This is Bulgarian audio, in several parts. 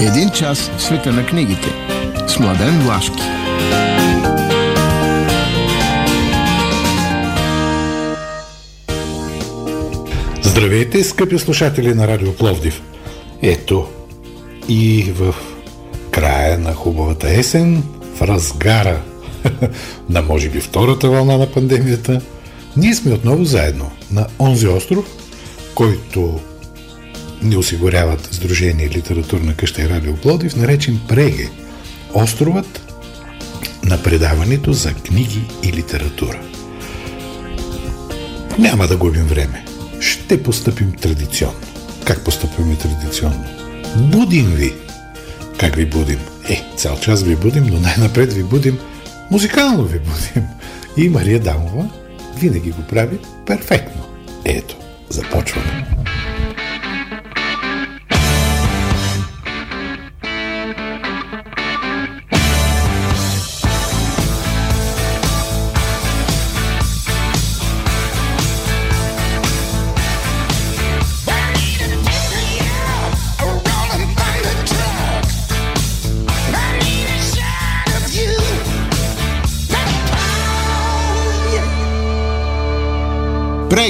Един час в света на книгите. С Младен Влашки. Здравейте, скъпи слушатели на Радио Пловдив. Ето и в края на хубавата есен, в разгара на може би втората вълна на пандемията, ние сме отново заедно на онзи остров, който ни осигуряват Сдружение Литературна къща и Радио Плодив, наречен Преге. Островът на предаването за книги и литература. Няма да губим време. Ще постъпим традиционно. Как постъпваме традиционно? Будим ви! Как ви будим? Е, цял час ви будим, но най-напред ви будим, музикално ви будим. И Мария Дамова винаги го прави перфектно. Ето, започваме.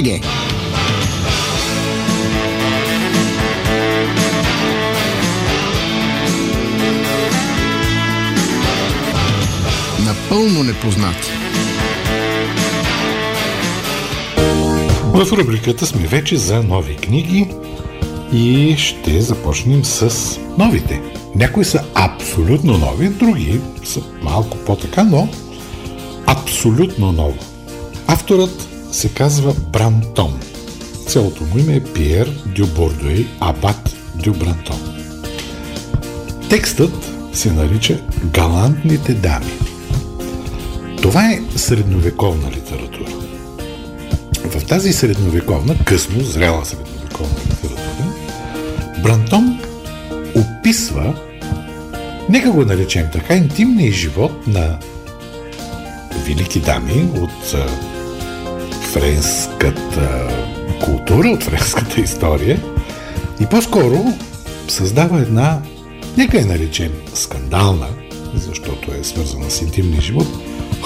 Преге. Напълно непознати. В рубриката сме вече за нови книги и ще започнем с новите. Някои са абсолютно нови, други са малко по-така, но абсолютно ново. Авторът се казва Брантон. Цялото му име е Пиер Дю Бордуей Абат Дю Брантон. Текстът се нарича Галантните дами. Това е средновековна литература. В тази средновековна, късно, зрела средновековна литература, Брантон описва, нека го наречем така, интимния живот на велики дами от френската култура, от френската история и по-скоро създава една, нека я наречем скандална, защото е свързана с интимния живот,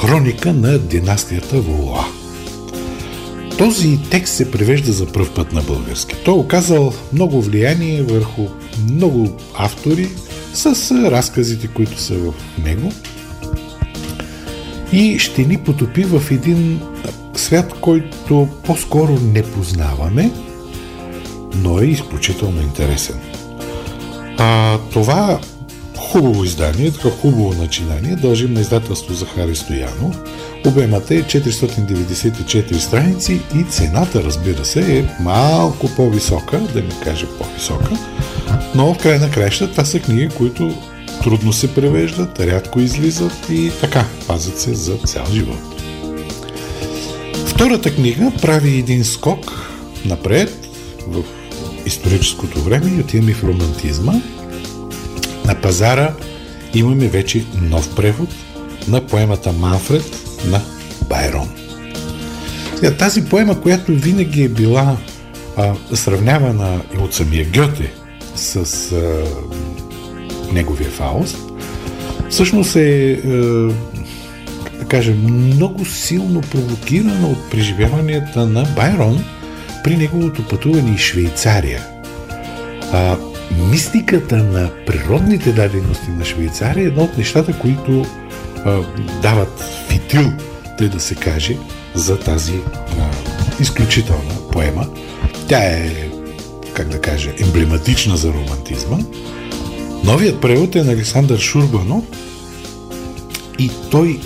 хроника на династията Волуа. Този текст се превежда за пръв път на български. Той е оказал много влияние върху много автори с разказите, които са в него и ще ни потопи в един свят, който по-скоро не познаваме, но е изключително интересен. А, това хубаво издание, така хубаво начинание, дължим на издателство Захари Стоянов. Обемът е 494 страници и цената, разбира се, е малко по-висока, да не кажа по-висока, но в край на краища това са книги, които трудно се превеждат, рядко излизат и така пазят се за цял живот. Втората книга прави един скок напред в историческото време и отиваме в романтизма. На пазара имаме вече нов превод на поемата Манфред на Байрон. Сега, тази поема, която винаги е била а, сравнявана от самия Гьоте с а, неговия Фауст, всъщност е, е кажем, много силно провокирана от преживяванията на Байрон при неговото пътуване из Швейцария. А, мистиката на природните дадености на Швейцария е едно от нещата, които а, дават фитил, тъй да се каже, за тази а, изключителна поема. Тя е, как да кажа, емблематична за романтизма. Новият превод е на Александър Шурбанов и той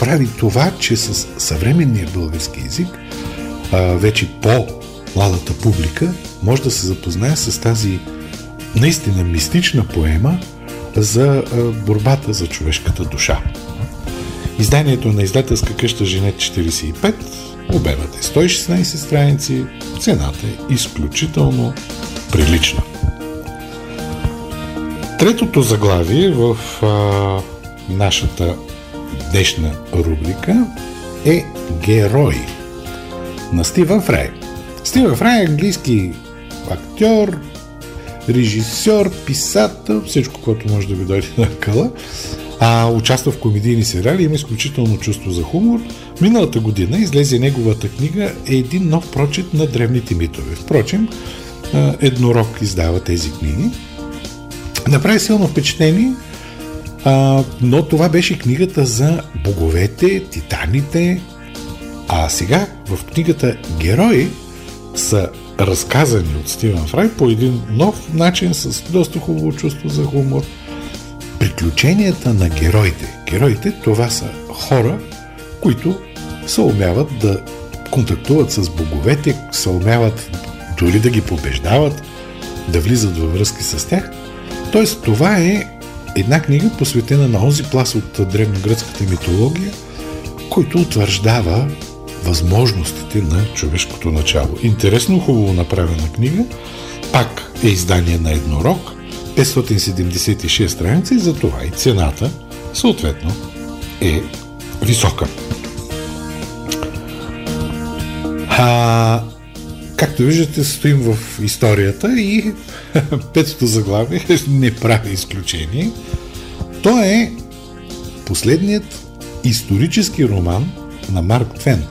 прави това, че с съвременния български язик вече по-младата публика може да се запознае с тази наистина мистична поема за борбата за човешката душа. Изданието на издателска къща Женет 45, обемът е 116 страници, цената е изключително прилична. Третото заглавие в а, нашата днешна рубрика е Герой на Стивън Фрай. Стивън Фрай е английски актьор, режисьор, писател, всичко, което може да ви дойде на къла. А, участва в комедийни сериали, има изключително чувство за хумор. Миналата година излезе неговата книга е един нов прочит на древните митове. Впрочем, Еднорог издава тези книги. Направи силно впечатление, а, но това беше книгата за боговете, титаните. А сега в книгата Герои са разказани от Стивен Фрай по един нов начин с доста хубаво чувство за хумор. Приключенията на героите. Героите това са хора, които се умяват да контактуват с боговете, се умяват дори да ги побеждават, да влизат във връзки с тях. Тоест, това е една книга посветена на онзи плас от древногръцката митология, който утвърждава възможностите на човешкото начало. Интересно, хубаво направена книга, пак е издание на еднорог, 576 страници и затова и цената съответно е висока. А, както виждате, стоим в историята и петото заглавие не прави изключение. То е последният исторически роман на Марк Твен.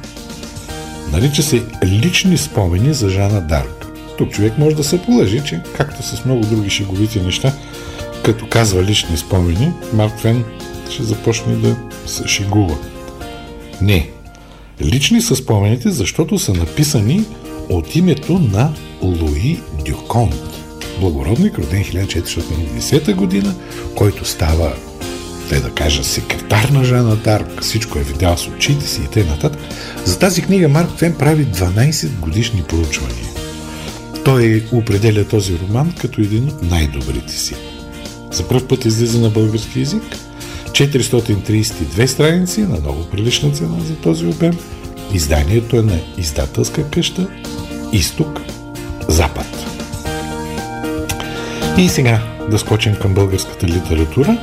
Нарича се Лични спомени за Жана Дарк. Тук човек може да се положи, че както с много други шеговити неща, като казва лични спомени, Марк Твен ще започне да се шегува. Не. Лични са спомените, защото са написани от името на Луи Дюконт, благородник, роден 1410 година, който става, те да кажа, секретар на Жана Дарк, всичко е видял с очите си и т.н. За тази книга Марк Твен прави 12 годишни проучвания. Той определя този роман като един от най-добрите си. За първ път излиза на български язик, 432 страници на много прилична цена за този обем. Изданието е на издателска къща изток, запад. И сега да скочим към българската литература.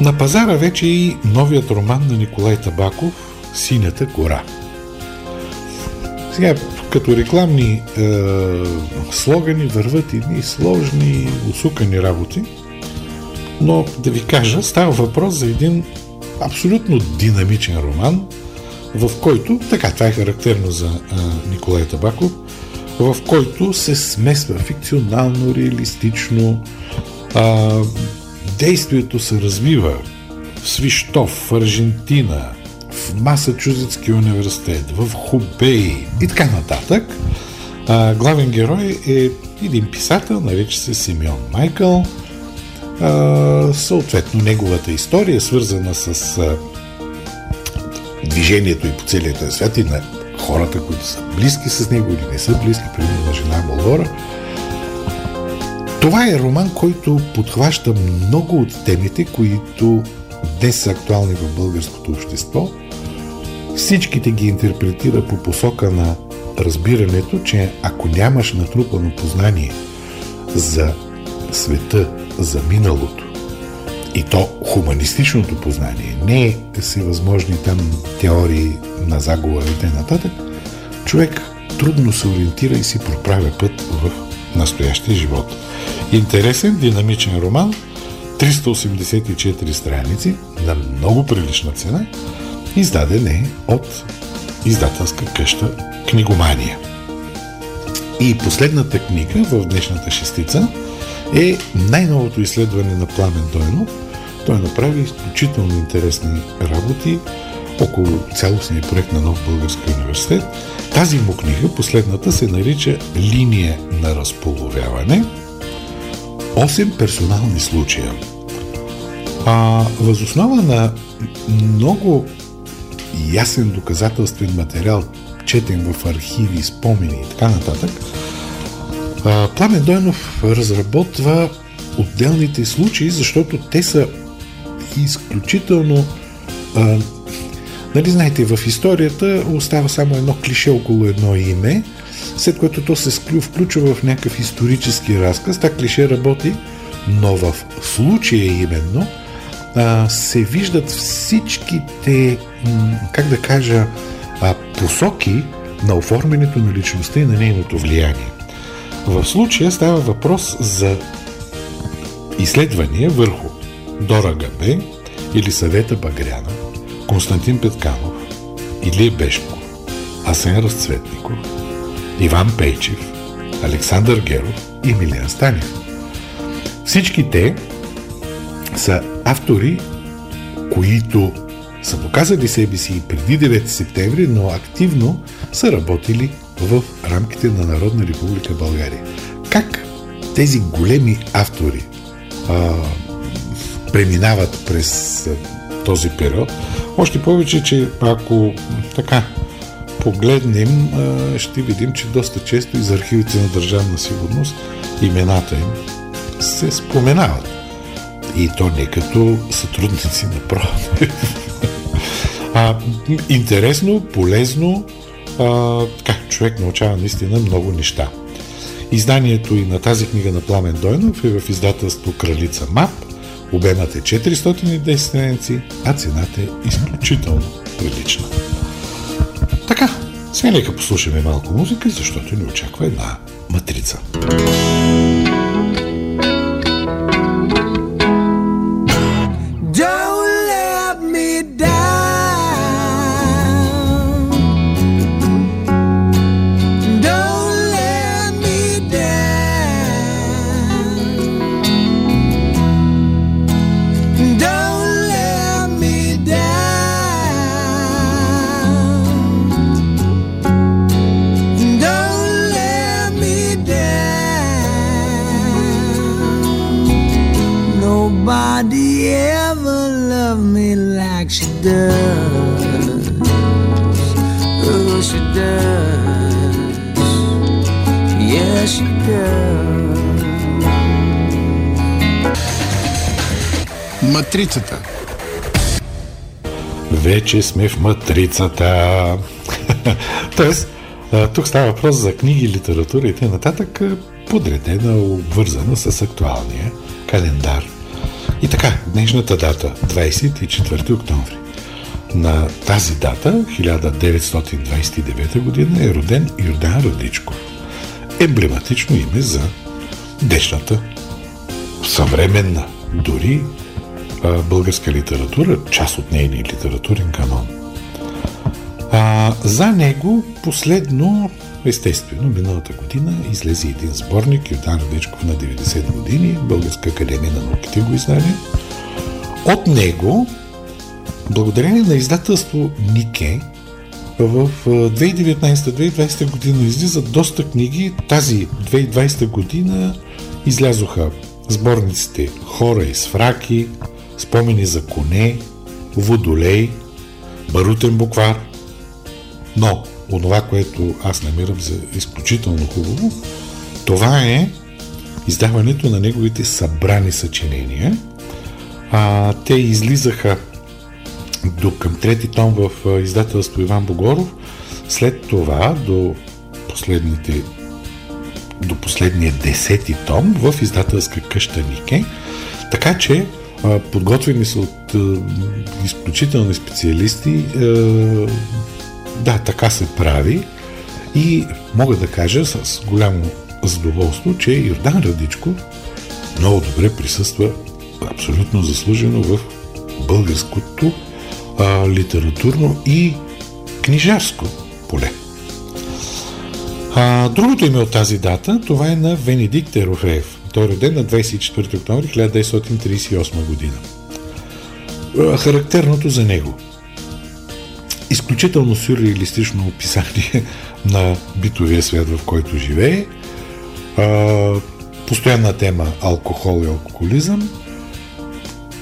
На пазара вече и новият роман на Николай Табаков «Синята гора». Сега, като рекламни е, слогани върват едни сложни, усукани работи, но да ви кажа, става въпрос за един абсолютно динамичен роман – в който, така това е характерно за а, Николай Табаков, в който се смесва фикционално, реалистично, а, действието се развива в Свищов, в Аржентина, в Масачузетския университет, в Хубей и така нататък. А, главен герой е един писател, нарича се Симеон Майкъл. А, съответно, неговата история е свързана с а, движението и по целия този свят и на хората, които са близки с него или не са близки, примерно на жена Молдора. Това е роман, който подхваща много от темите, които днес са актуални в българското общество. Всичките ги интерпретира по посока на разбирането, че ако нямаш натрупано познание за света, за миналото, и то хуманистичното познание, не всевъзможни там теории на заговора и т.н., човек трудно се ориентира и си проправя път в настоящия живот. Интересен, динамичен роман, 384 страници на много прилична цена, издаден е от издателска къща Книгомания. И последната книга в днешната шестица – е най-новото изследване на Пламен Дойнов. Той направи изключително интересни работи около цялостния проект на Нов Български университет. Тази му книга, последната, се нарича Линия на разполовяване. 8 персонални случая. А, възоснова на много ясен доказателствен материал, четен в архиви, спомени и така нататък, Пламен Дойнов разработва отделните случаи, защото те са изключително. А, нали знаете, в историята остава само едно клише около едно име, след което то се включва в някакъв исторически разказ. Та клише работи, но в случая именно а, се виждат всичките, как да кажа, а, посоки на оформянето на личността и на нейното влияние. В случая става въпрос за изследвания върху Дора Габе или Съвета Багряна, Константин Петканов, Илия Бешков, Асен Разцветников, Иван Пейчев, Александър Геров и Милиан Станев. Всички те са автори, които са доказали себе си и преди 9 септември, но активно са работили в рамките на Народна република България. Как тези големи автори а, преминават през този период? Още повече, че ако така погледнем, а, ще видим, че доста често из архивите на Държавна сигурност имената им се споменават. И то не като сътрудници на Проданев. А, интересно, полезно, а, така, човек научава наистина много неща. Изданието и на тази книга на Пламен Дойнов е в издателство Кралица МАП. Обемът е 410 страници, а цената е изключително прилична. Така, сега нека послушаме малко музика, защото ни очаква една матрица. Матрицата. Вече сме в матрицата. Тоест, тук става въпрос за книги, литература и т.н. подредена, обвързана с актуалния календар. И така, днешната дата, 24 октомври. На тази дата, 1929 година, е роден Йордан Радичков. Емблематично име за днешната съвременна, дори българска литература, част от нейния литературен канон. А, за него последно, естествено, миналата година излезе един сборник, Йордан Радичков на 90 години, Българска академия на науките го издаде. От него, благодарение на издателство Нике, в 2019-2020 година излизат доста книги. Тази 2020 година излязоха сборниците Хора и свраки, спомени за коне, водолей, барутен буквар. Но, онова, което аз намирам за изключително хубаво, това е издаването на неговите събрани съчинения. А, те излизаха до към трети том в издателство Иван Богоров. След това до последните до последния десети том в издателска къща Нике. Така че подготвени са от изключителни специалисти. Да, така се прави. И мога да кажа с голямо задоволство, че Йордан Радичко много добре присъства абсолютно заслужено в българското а, литературно и книжарско поле. А, другото име от тази дата, това е на Венедикт Ерофеев. Той е роден на 24 октомври 1938 година. Характерното за него. Изключително сюрреалистично описание на битовия свят, в който живее. Постоянна тема алкохол и алкохолизъм.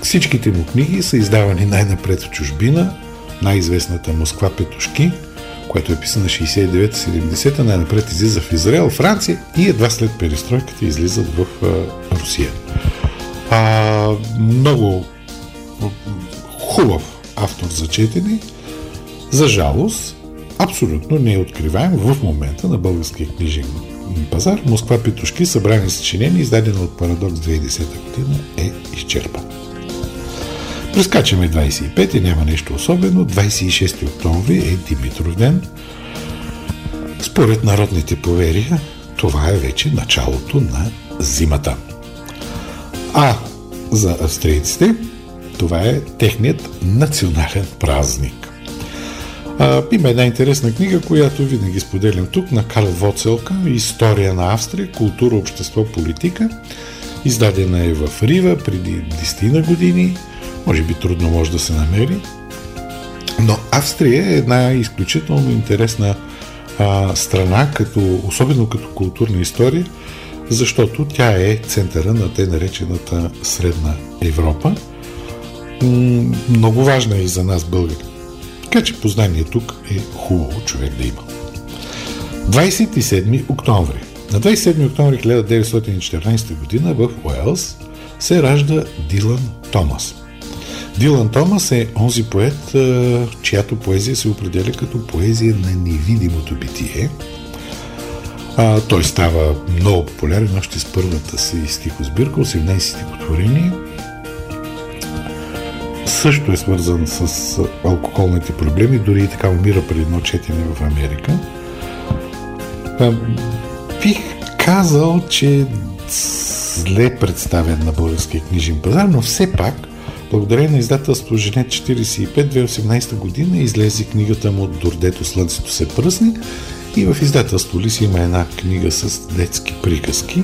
Всичките му книги са издавани най-напред в чужбина, най-известната Москва Петушки – което е писано на 69-70, най-напред излиза в Израел, Франция и едва след перестройката излизат в а, Русия. А, много хубав автор за четене. За жалост, абсолютно не е откриваем в момента на българския книжен пазар. Москва Петушки, събрани съчинения, издадено от Парадокс 2010 година, е изчерпан. Прескачаме 25 и няма нещо особено. 26 октомври е Димитров ден. Според народните поверия, това е вече началото на зимата. А за австрийците това е техният национален празник. А, има една интересна книга, която винаги споделям тук, на Карл Воцелка «История на Австрия. Култура, общество, политика». Издадена е в Рива преди 10 на години. Може би трудно може да се намери. Но Австрия е една изключително интересна а, страна, като, особено като културна история, защото тя е центъра на те наречената Средна Европа. М- много важна е и за нас българи. Така че познание тук е хубаво човек да има. 27 октомври. На 27 октомври 1914 г. в Уелс се ражда Дилан Томас. Дилан Томас е онзи поет, чиято поезия се определя като поезия на невидимото битие. А, той става много популярен още с първата си стихосбирка, 18 стихотворения. Също е свързан с алкохолните проблеми, дори и така умира при едно четене в Америка. А, бих казал, че зле представен на българския книжен пазар, но все пак Благодарение на издателство Жене 45 2018 година излезе книгата му Дордето слънцето се пръсни и в издателство ли си има една книга с детски приказки.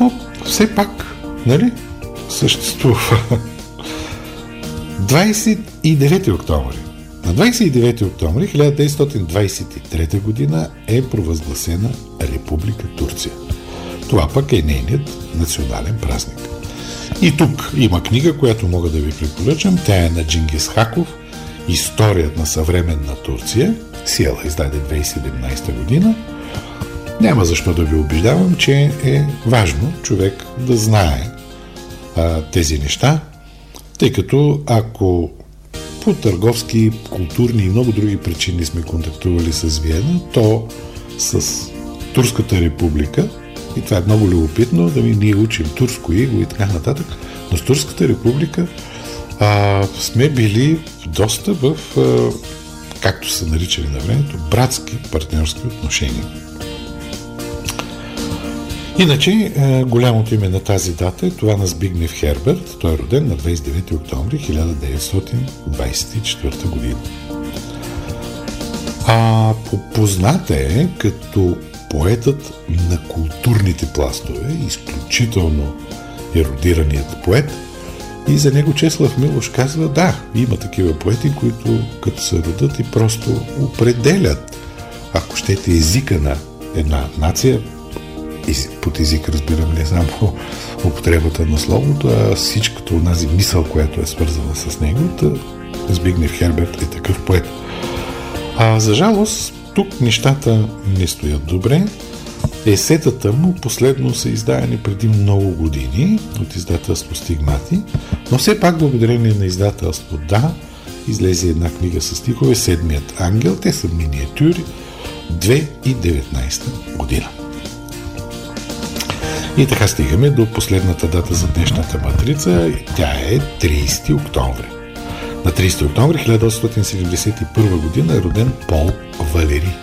Но все пак, нали, съществува. 29 октомври. На 29 октомври 1923 година е провъзгласена Република Турция. Това пък е нейният национален празник. И тук има книга, която мога да ви препоръчам. Тя е на Джингис Хаков Историята на съвременна Турция. Сиела издаде 2017 година. Няма защо да ви убеждавам, че е важно човек да знае а, тези неща, тъй като ако по търговски, културни и много други причини сме контактували с Виена, то с Турската република и това е много любопитно, да ми ние учим турско иго и така нататък. Но с Турската република а, сме били доста в, а, както са наричали на времето, братски партньорски отношения. Иначе, голямото име на тази дата е това на Збигнев Херберт. Той е роден на 29 октомври 1924 година. А познат е като поетът на културните пластове, изключително еродираният поет. И за него Чеслав Милош казва, да, има такива поети, които като се родят и просто определят, ако щете, езика на една нация, под език разбирам не само употребата на словото, а всичкото онази мисъл, която е свързана с него. Збигнев Херберт е такъв поет. А за жалост, тук нещата не стоят добре. Есетата му последно са издаяни преди много години от издателство Стигмати, но все пак благодарение на издателство Да, излезе една книга с стихове Седмият ангел, те са миниатюри 2019 година. И така стигаме до последната дата за днешната матрица. Тя е 30 октомври. На 30 октомври 1871 година е роден Пол Валери.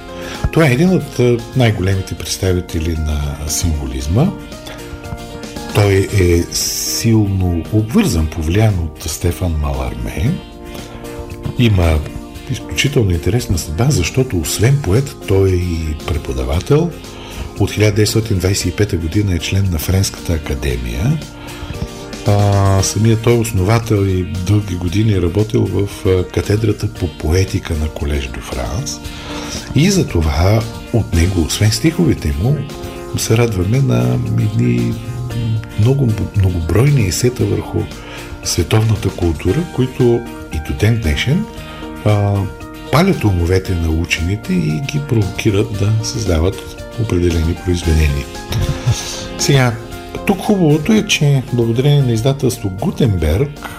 Това е един от най-големите представители на символизма. Той е силно обвързан, повлиян от Стефан Маларме. Има изключително интересна съдба, защото освен поет, той е и преподавател. От 1925 година е член на Френската академия – а, самият той е основател и дълги години е работил в катедрата по поетика на Колеж до Франс. И за това от него, освен стиховете му, се радваме на едни много, многобройни есета върху световната култура, които и до ден днешен а, палят умовете на учените и ги провокират да създават определени произведения. Сега, тук хубавото е, че благодарение на издателство Гутенберг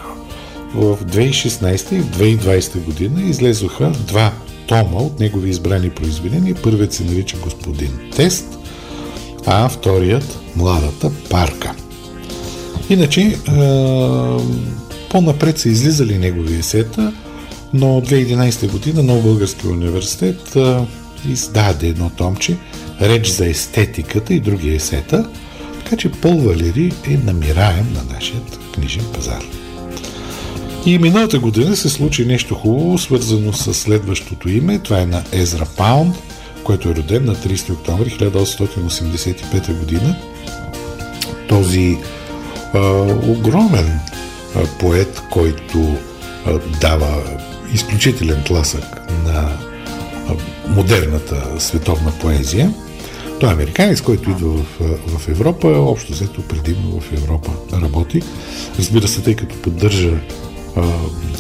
в 2016 и в 2020 година излезоха два тома от негови избрани произведения. Първият се нарича Господин Тест, а вторият Младата парка. Иначе, по-напред са излизали негови есета, но 2011 година Нов Български университет издаде едно томче, реч за естетиката и други есета, така че Пол Валери е намираем на нашия книжен пазар. И миналата година се случи нещо хубаво, свързано с следващото име. Това е на Езра Паунд, който е роден на 30 октомври 1885 година. Този а, огромен а, поет, който а, дава изключителен тласък на а, модерната световна поезия. Той е американец, който идва в, в Европа, общо взето предимно в Европа работи. Разбира се, тъй като поддържа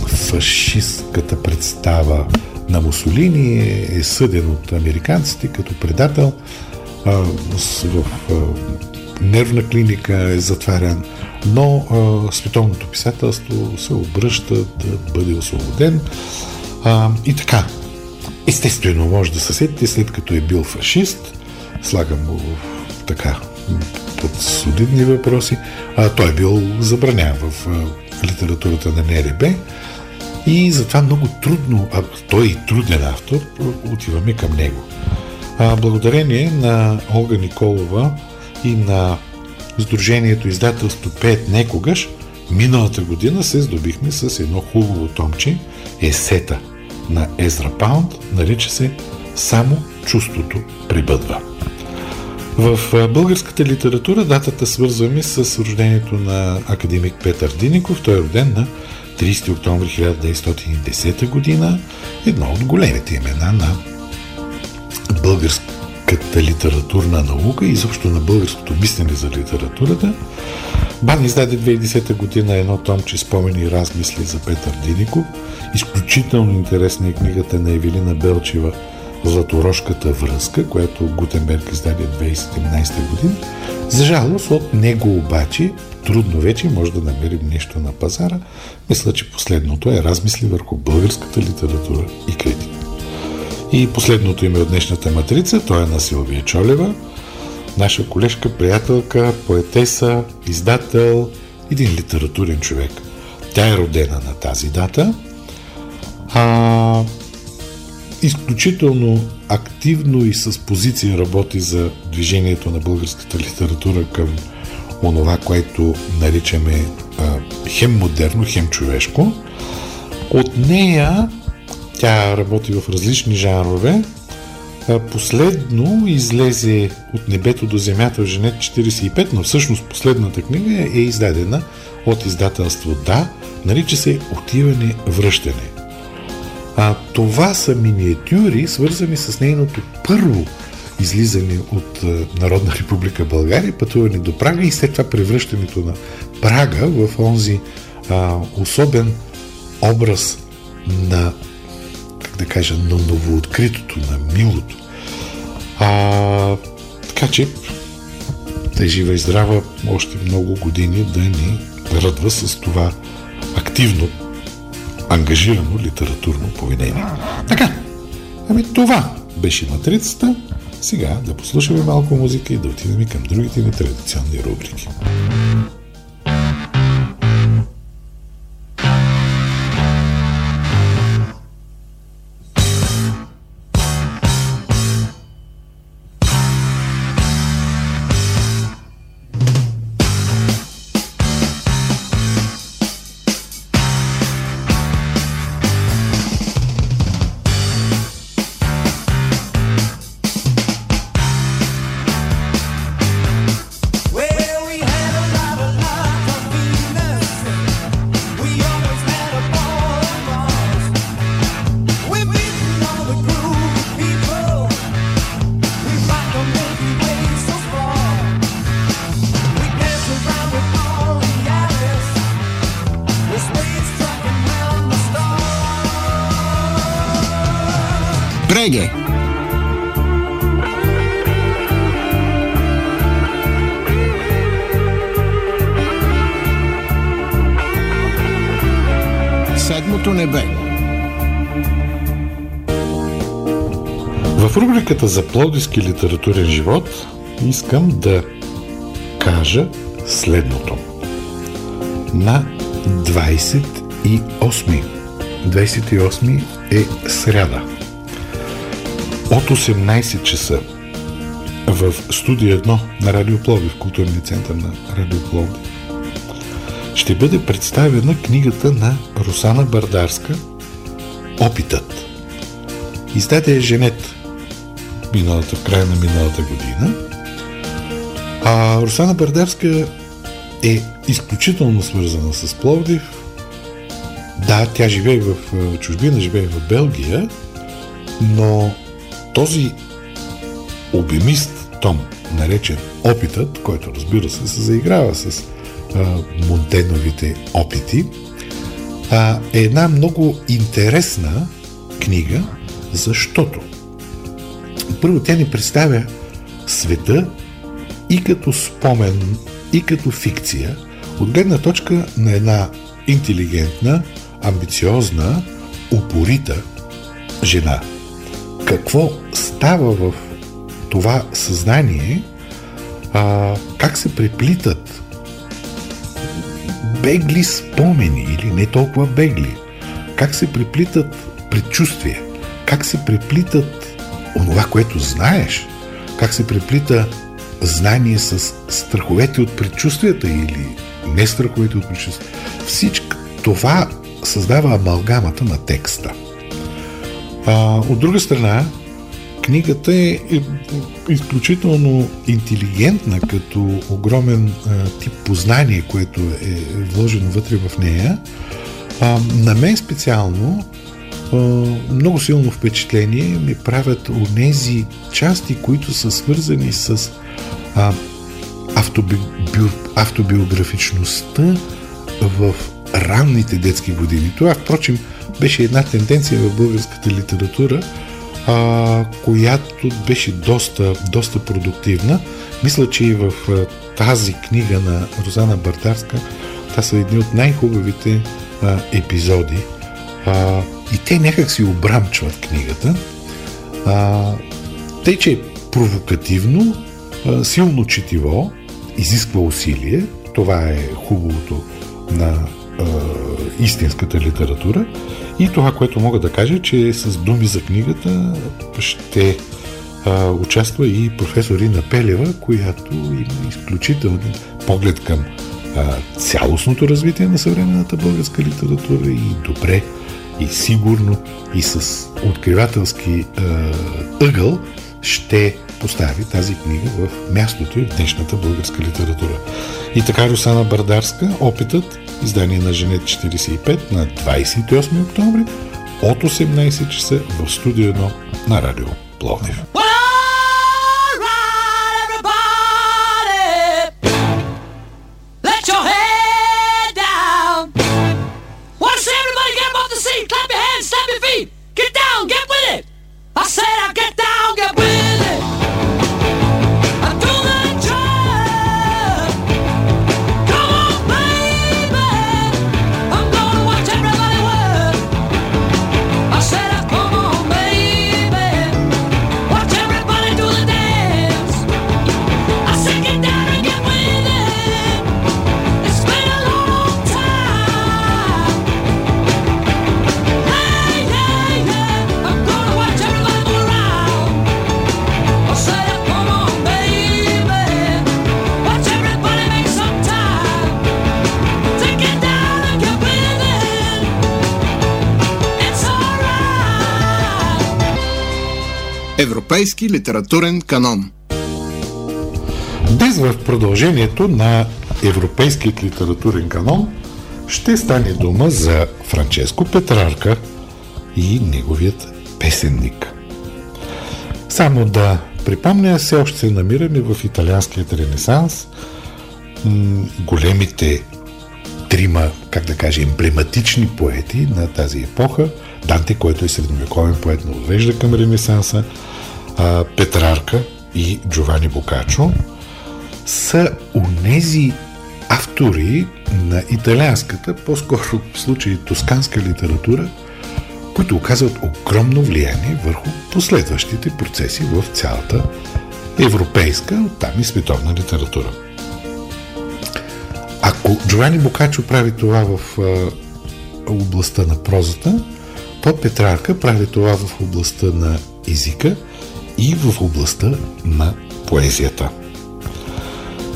фашистката представа на Мусолини, е съден от американците като предател. А, в а, нервна клиника е затварян, но а, световното писателство се обръща да бъде освободен. А, и така, естествено, може да се сетите, след като е бил фашист, слагам го така под солидни въпроси, а, той е бил забранен в литературата на НРБ и затова много трудно, а той е труден автор, отиваме към него. А, благодарение на Олга Николова и на Сдружението издателство Пет Некогаш, миналата година се здобихме с едно хубаво томче, есета на Езра Паунд, нарича се Само чувството прибъдва. В българската литература датата свързваме с рождението на академик Петър Диников. Той е роден на 30 октомври 1910 година. Едно от големите имена на българската литературна наука и изобщо на българското мислене за литературата. Бан издаде 2010 година едно томче спомени и размисли за Петър Диников. Изключително интересна е книгата на Евелина Белчева – Златорожката връзка, която Гутенберг издаде 2017 година. За жалост от него обаче трудно вече може да намерим нещо на пазара. Мисля, че последното е размисли върху българската литература и критика. И последното име от днешната матрица, той е на Силвия Чолева, наша колежка, приятелка, поетеса, издател, един литературен човек. Тя е родена на тази дата. А, изключително активно и с позиция работи за движението на българската литература към онова, което наричаме а, хем модерно, хем човешко. От нея тя работи в различни жанрове. Последно излезе от небето до земята в Женет 45, но всъщност последната книга е издадена от издателство Да, нарича се Отиване, връщане. А, това са миниатюри, свързани с нейното първо излизане от Народна република България, пътуване до Прага и след това превръщането на Прага в онзи а, особен образ на, как да кажа, на новооткритото, на милото. А, така че, е жива и здрава още много години да ни радва с това активно ангажирано литературно поведение. Така, ами това беше матрицата. Сега да послушаме малко музика и да отидем към другите ни традиционни рубрики. Бреге. Седмото небе. В рубриката за плодиски литературен живот искам да кажа следното. На 28 28 е сряда. От 18 часа в студия 1 на Радио Пловдив, културния център на Радио Пловдив, ще бъде представена книгата на Русана Бардарска «Опитът». Издаде е Женет миналата, в края на миналата година. А Русана Бардарска е изключително свързана с Пловдив. Да, тя живее в чужбина, живее в Белгия, но този обемист том, наречен Опитът, който разбира се се заиграва с а, Монтеновите опити, а, е една много интересна книга, защото първо тя ни представя света и като спомен, и като фикция, от гледна точка на една интелигентна, амбициозна, упорита жена. Какво става в това съзнание, а, как се преплитат бегли спомени или не толкова бегли, как се преплитат предчувствия, как се преплитат онова, което знаеш, как се преплита знание с страховете от предчувствията или не страховете от предчувствията. Всичко това създава амалгамата на текста. А, от друга страна, книгата е, е изключително интелигентна като огромен а, тип познание, което е вложено вътре в нея. А, на мен специално а, много силно впечатление ми правят онези части, които са свързани с а, автоби, автобиографичността в ранните детски години. Това, впрочем, беше една тенденция в българската литература – а, която беше доста, доста продуктивна. Мисля, че и в тази книга на Розана Бартарска това са едни от най-хубавите а, епизоди. А, и те някак си обрамчват книгата. А, тъй, че е провокативно, а, силно четиво, изисква усилие. Това е хубавото на истинската литература. И това, което мога да кажа, че с думи за книгата ще а, участва и професор Ина Пелева, която има изключителен поглед към а, цялостното развитие на съвременната българска литература и добре, и сигурно, и с откривателски а, ъгъл ще постави тази книга в мястото и в днешната българска литература. И така Русана Бардарска, опитът издание на Женет 45 на 28 октомври от 18 часа в студио 1 на Радио Пловдив. Европейски литературен канон. Днес в продължението на Европейският литературен канон ще стане дума за Франческо Петрарка и неговият песенник. Само да припомня, все още се намираме в италианският ренесанс. Големите трима, как да кажа, емблематични поети на тази епоха. Данте, който е средновековен поет, но отвежда към Ренесанса Петрарка и Джовани Бокачо са унези автори на италианската, по-скоро в случай тосканска литература, които оказват огромно влияние върху последващите процеси в цялата европейска, оттам и световна литература. Ако Джовани Бокачо прави това в областта на прозата, то Петрарка прави това в областта на езика – и в областта на поезията.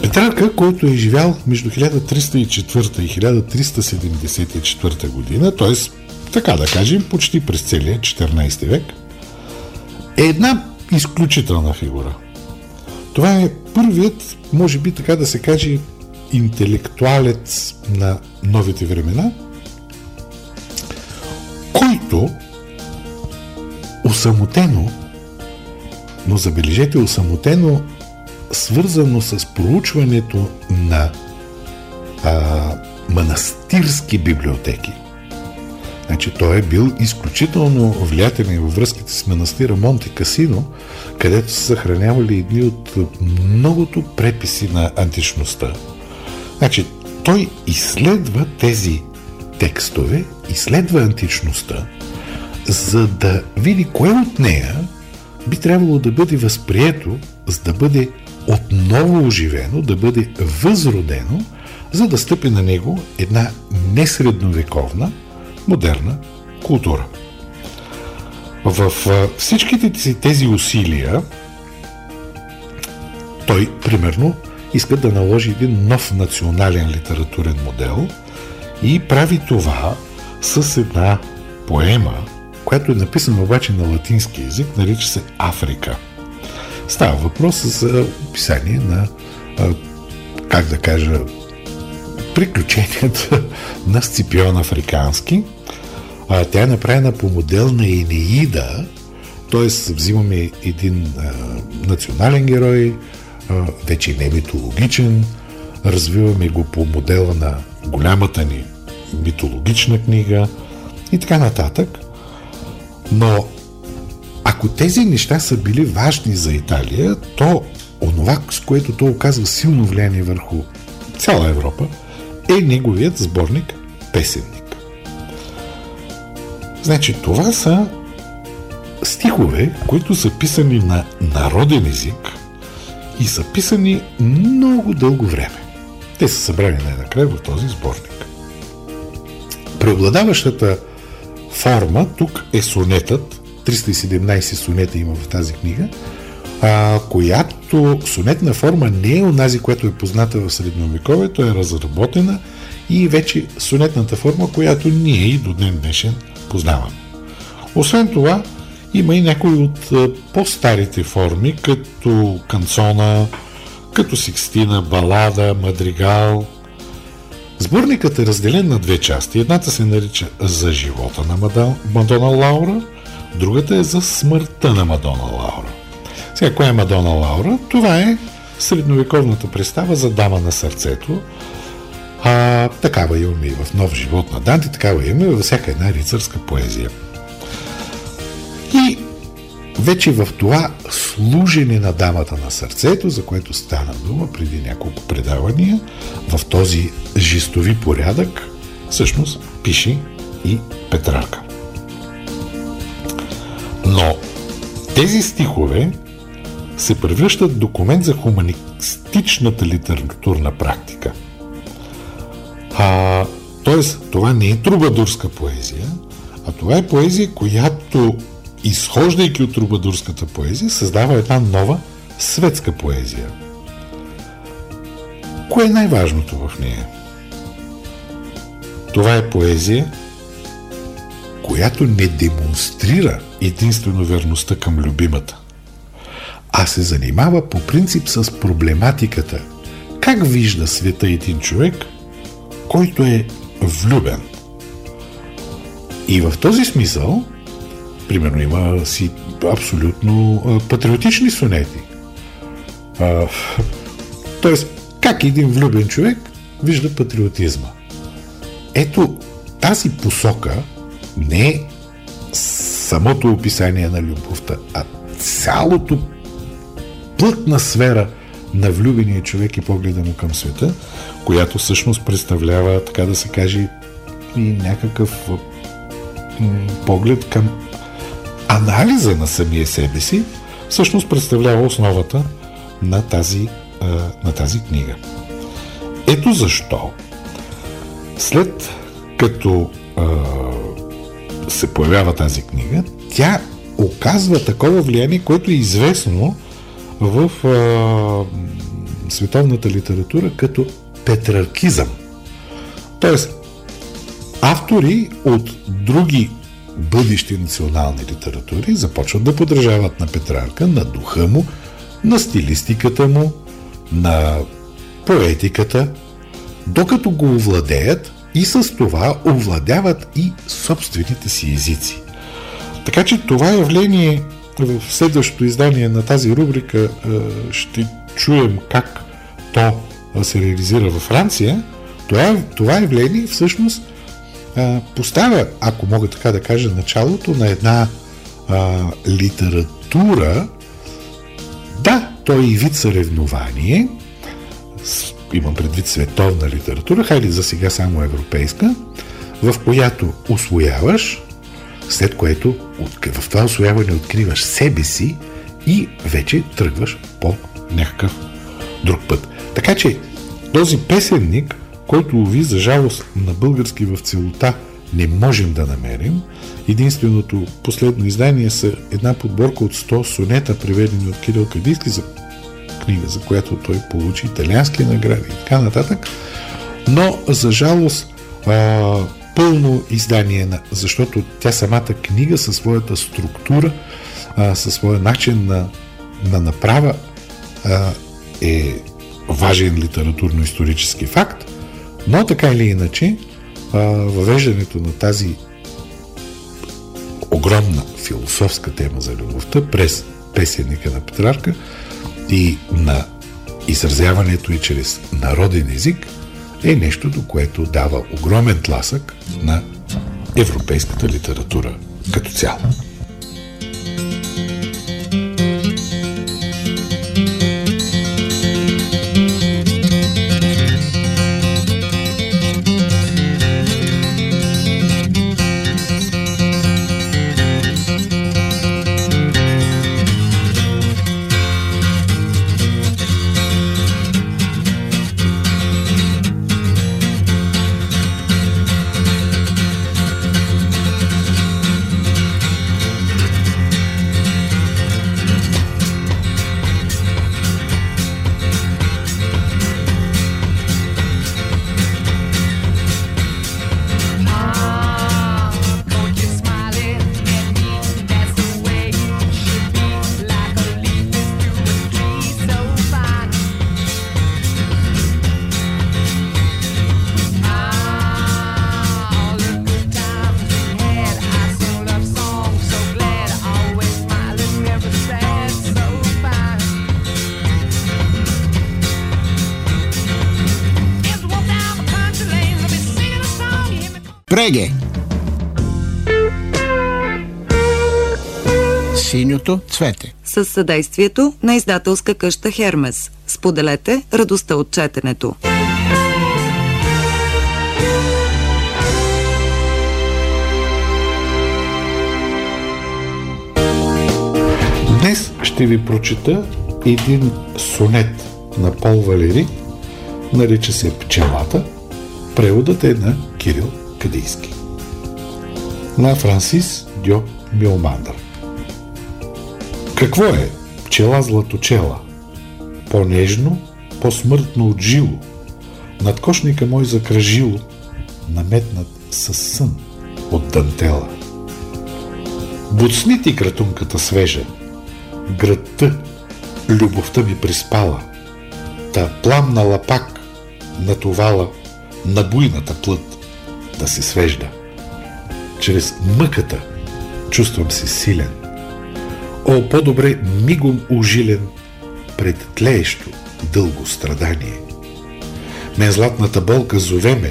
Петрарка, който е живял между 1304 и 1374 година, т.е. така да кажем, почти през целия 14 век, е една изключителна фигура. Това е първият, може би така да се каже, интелектуалец на новите времена, усамотено, но забележете, усамотено свързано с проучването на а, манастирски библиотеки. Значи той е бил изключително влиятелен във връзките с манастира Монте Касино, където са съхранявали едни от многото преписи на античността. Значи той изследва тези текстове, изследва античността, за да види кое от нея би трябвало да бъде възприето, за да бъде отново оживено, да бъде възродено, за да стъпи на него една несредновековна, модерна култура. В всичките си тези усилия той, примерно, иска да наложи един нов национален литературен модел и прави това с една поема, която е написана обаче на латински язик, нарича се Африка – Става въпрос за описание на, как да кажа, приключенията на Сципион Африкански. Тя е направена по модел на Енеида, т.е. взимаме един а, национален герой, а, вече не митологичен, развиваме го по модела на голямата ни митологична книга и така нататък. Но ако тези неща са били важни за Италия, то онова, с което то оказва силно влияние върху цяла Европа, е неговият сборник Песенник. Значи това са стихове, които са писани на народен език и са писани много дълго време. Те са събрани най-накрая в този сборник. Преобладаващата форма тук е сонетът, 317 сонета има в тази книга, а, която сонетна форма не е онази, която е позната в средновековието, е разработена и вече сонетната форма, която ние и до ден днешен познаваме. Освен това, има и някои от по-старите форми, като канцона, като сикстина, балада, мадригал. Сборникът е разделен на две части. Едната се нарича За живота на Мадона Лаура – Другата е за смъртта на Мадона Лаура. Сега, коя е Мадона Лаура? Това е средновековната представа за дама на сърцето. А, такава имаме и в Нов живот на Данте, такава имаме във всяка една рицарска поезия. И вече в това служене на дамата на сърцето, за което стана дума преди няколко предавания, в този жестови порядък, всъщност пише и Петрарка. Но тези стихове се превръщат в документ за хуманистичната литературна практика. А, тоест, това не е трубадурска поезия, а това е поезия, която, изхождайки от трубадурската поезия, създава една нова светска поезия. Кое е най-важното в нея? Това е поезия, която не демонстрира единствено верността към любимата, а се занимава по принцип с проблематиката как вижда света един човек, който е влюбен. И в този смисъл, примерно има си абсолютно патриотични сонети. тоест, как един влюбен човек вижда патриотизма. Ето тази посока не е самото описание на любовта, а цялото плътна сфера на влюбения човек и погледа му към света, която всъщност представлява, така да се каже, и някакъв поглед към анализа на самия себе си, всъщност представлява основата на тази, на тази книга. Ето защо след като се появява тази книга, тя оказва такова влияние, което е известно в а, световната литература като петраркизъм. Тоест, автори от други бъдещи национални литератури започват да подражават на Петрарка, на духа му, на стилистиката му, на поетиката, докато го овладеят и с това овладяват и собствените си езици. Така че това явление в следващото издание на тази рубрика е, ще чуем как то се реализира във Франция. Това, това явление всъщност е, поставя, ако мога така да кажа, началото на една а, литература, да, той и вид съревнование, имам предвид световна литература, хайде за сега само европейска, в която освояваш, след което в това освояване откриваш себе си и вече тръгваш по някакъв друг път. Така че този песенник, който ви за жалост на български в целота не можем да намерим, единственото последно издание са една подборка от 100 сонета, приведени от Кирил Кадийски за книга, за която той получи италиански награди и така нататък. Но, за жалост, а, пълно издание, на, защото тя самата книга със своята структура, а, със своя начин на, на направа а, е важен литературно-исторически факт, но така или иначе въвеждането на тази огромна философска тема за любовта през песенника на Петрарка и на изразяването и чрез народен език е нещото, което дава огромен тласък на европейската литература като цяло. Преге. Синьото цвете. С съдействието на издателска къща Хермес. Споделете радостта от четенето. Днес ще ви прочета един сонет на Пол Валери, нарича се Пчелата. Преводът е на Кирил Кадийски. На Франсис Дьо Милмандър. Какво е пчела златочела? По-нежно, по-смъртно от жило. Над кошника мой закръжило, наметнат със сън от дантела. Буцни ти кратунката свежа, градта, любовта ми приспала, та пламнала пак, натовала на буйната плът да се свежда. Чрез мъката чувствам се силен. О, по-добре мигом ужилен пред тлеещо дълго страдание. Мен златната болка зове ме.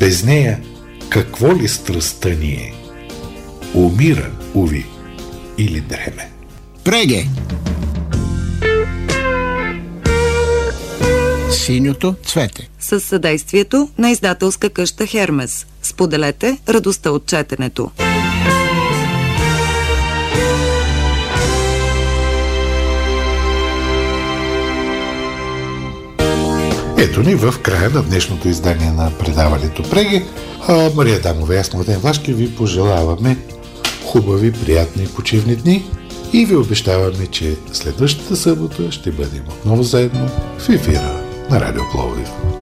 Без нея какво ли страстта ни е? Умира, уви, или дреме. Преге! Синьото цвете. С съдействието на издателска къща Хермес. Споделете радостта от четенето. Ето ни в края на днешното издание на предаването Преги. А, Мария Дамова и аз, Младен Влашки, ви пожелаваме хубави, приятни почивни дни и ви обещаваме, че следващата събота ще бъдем отново заедно в ефира на Радио Пловдив.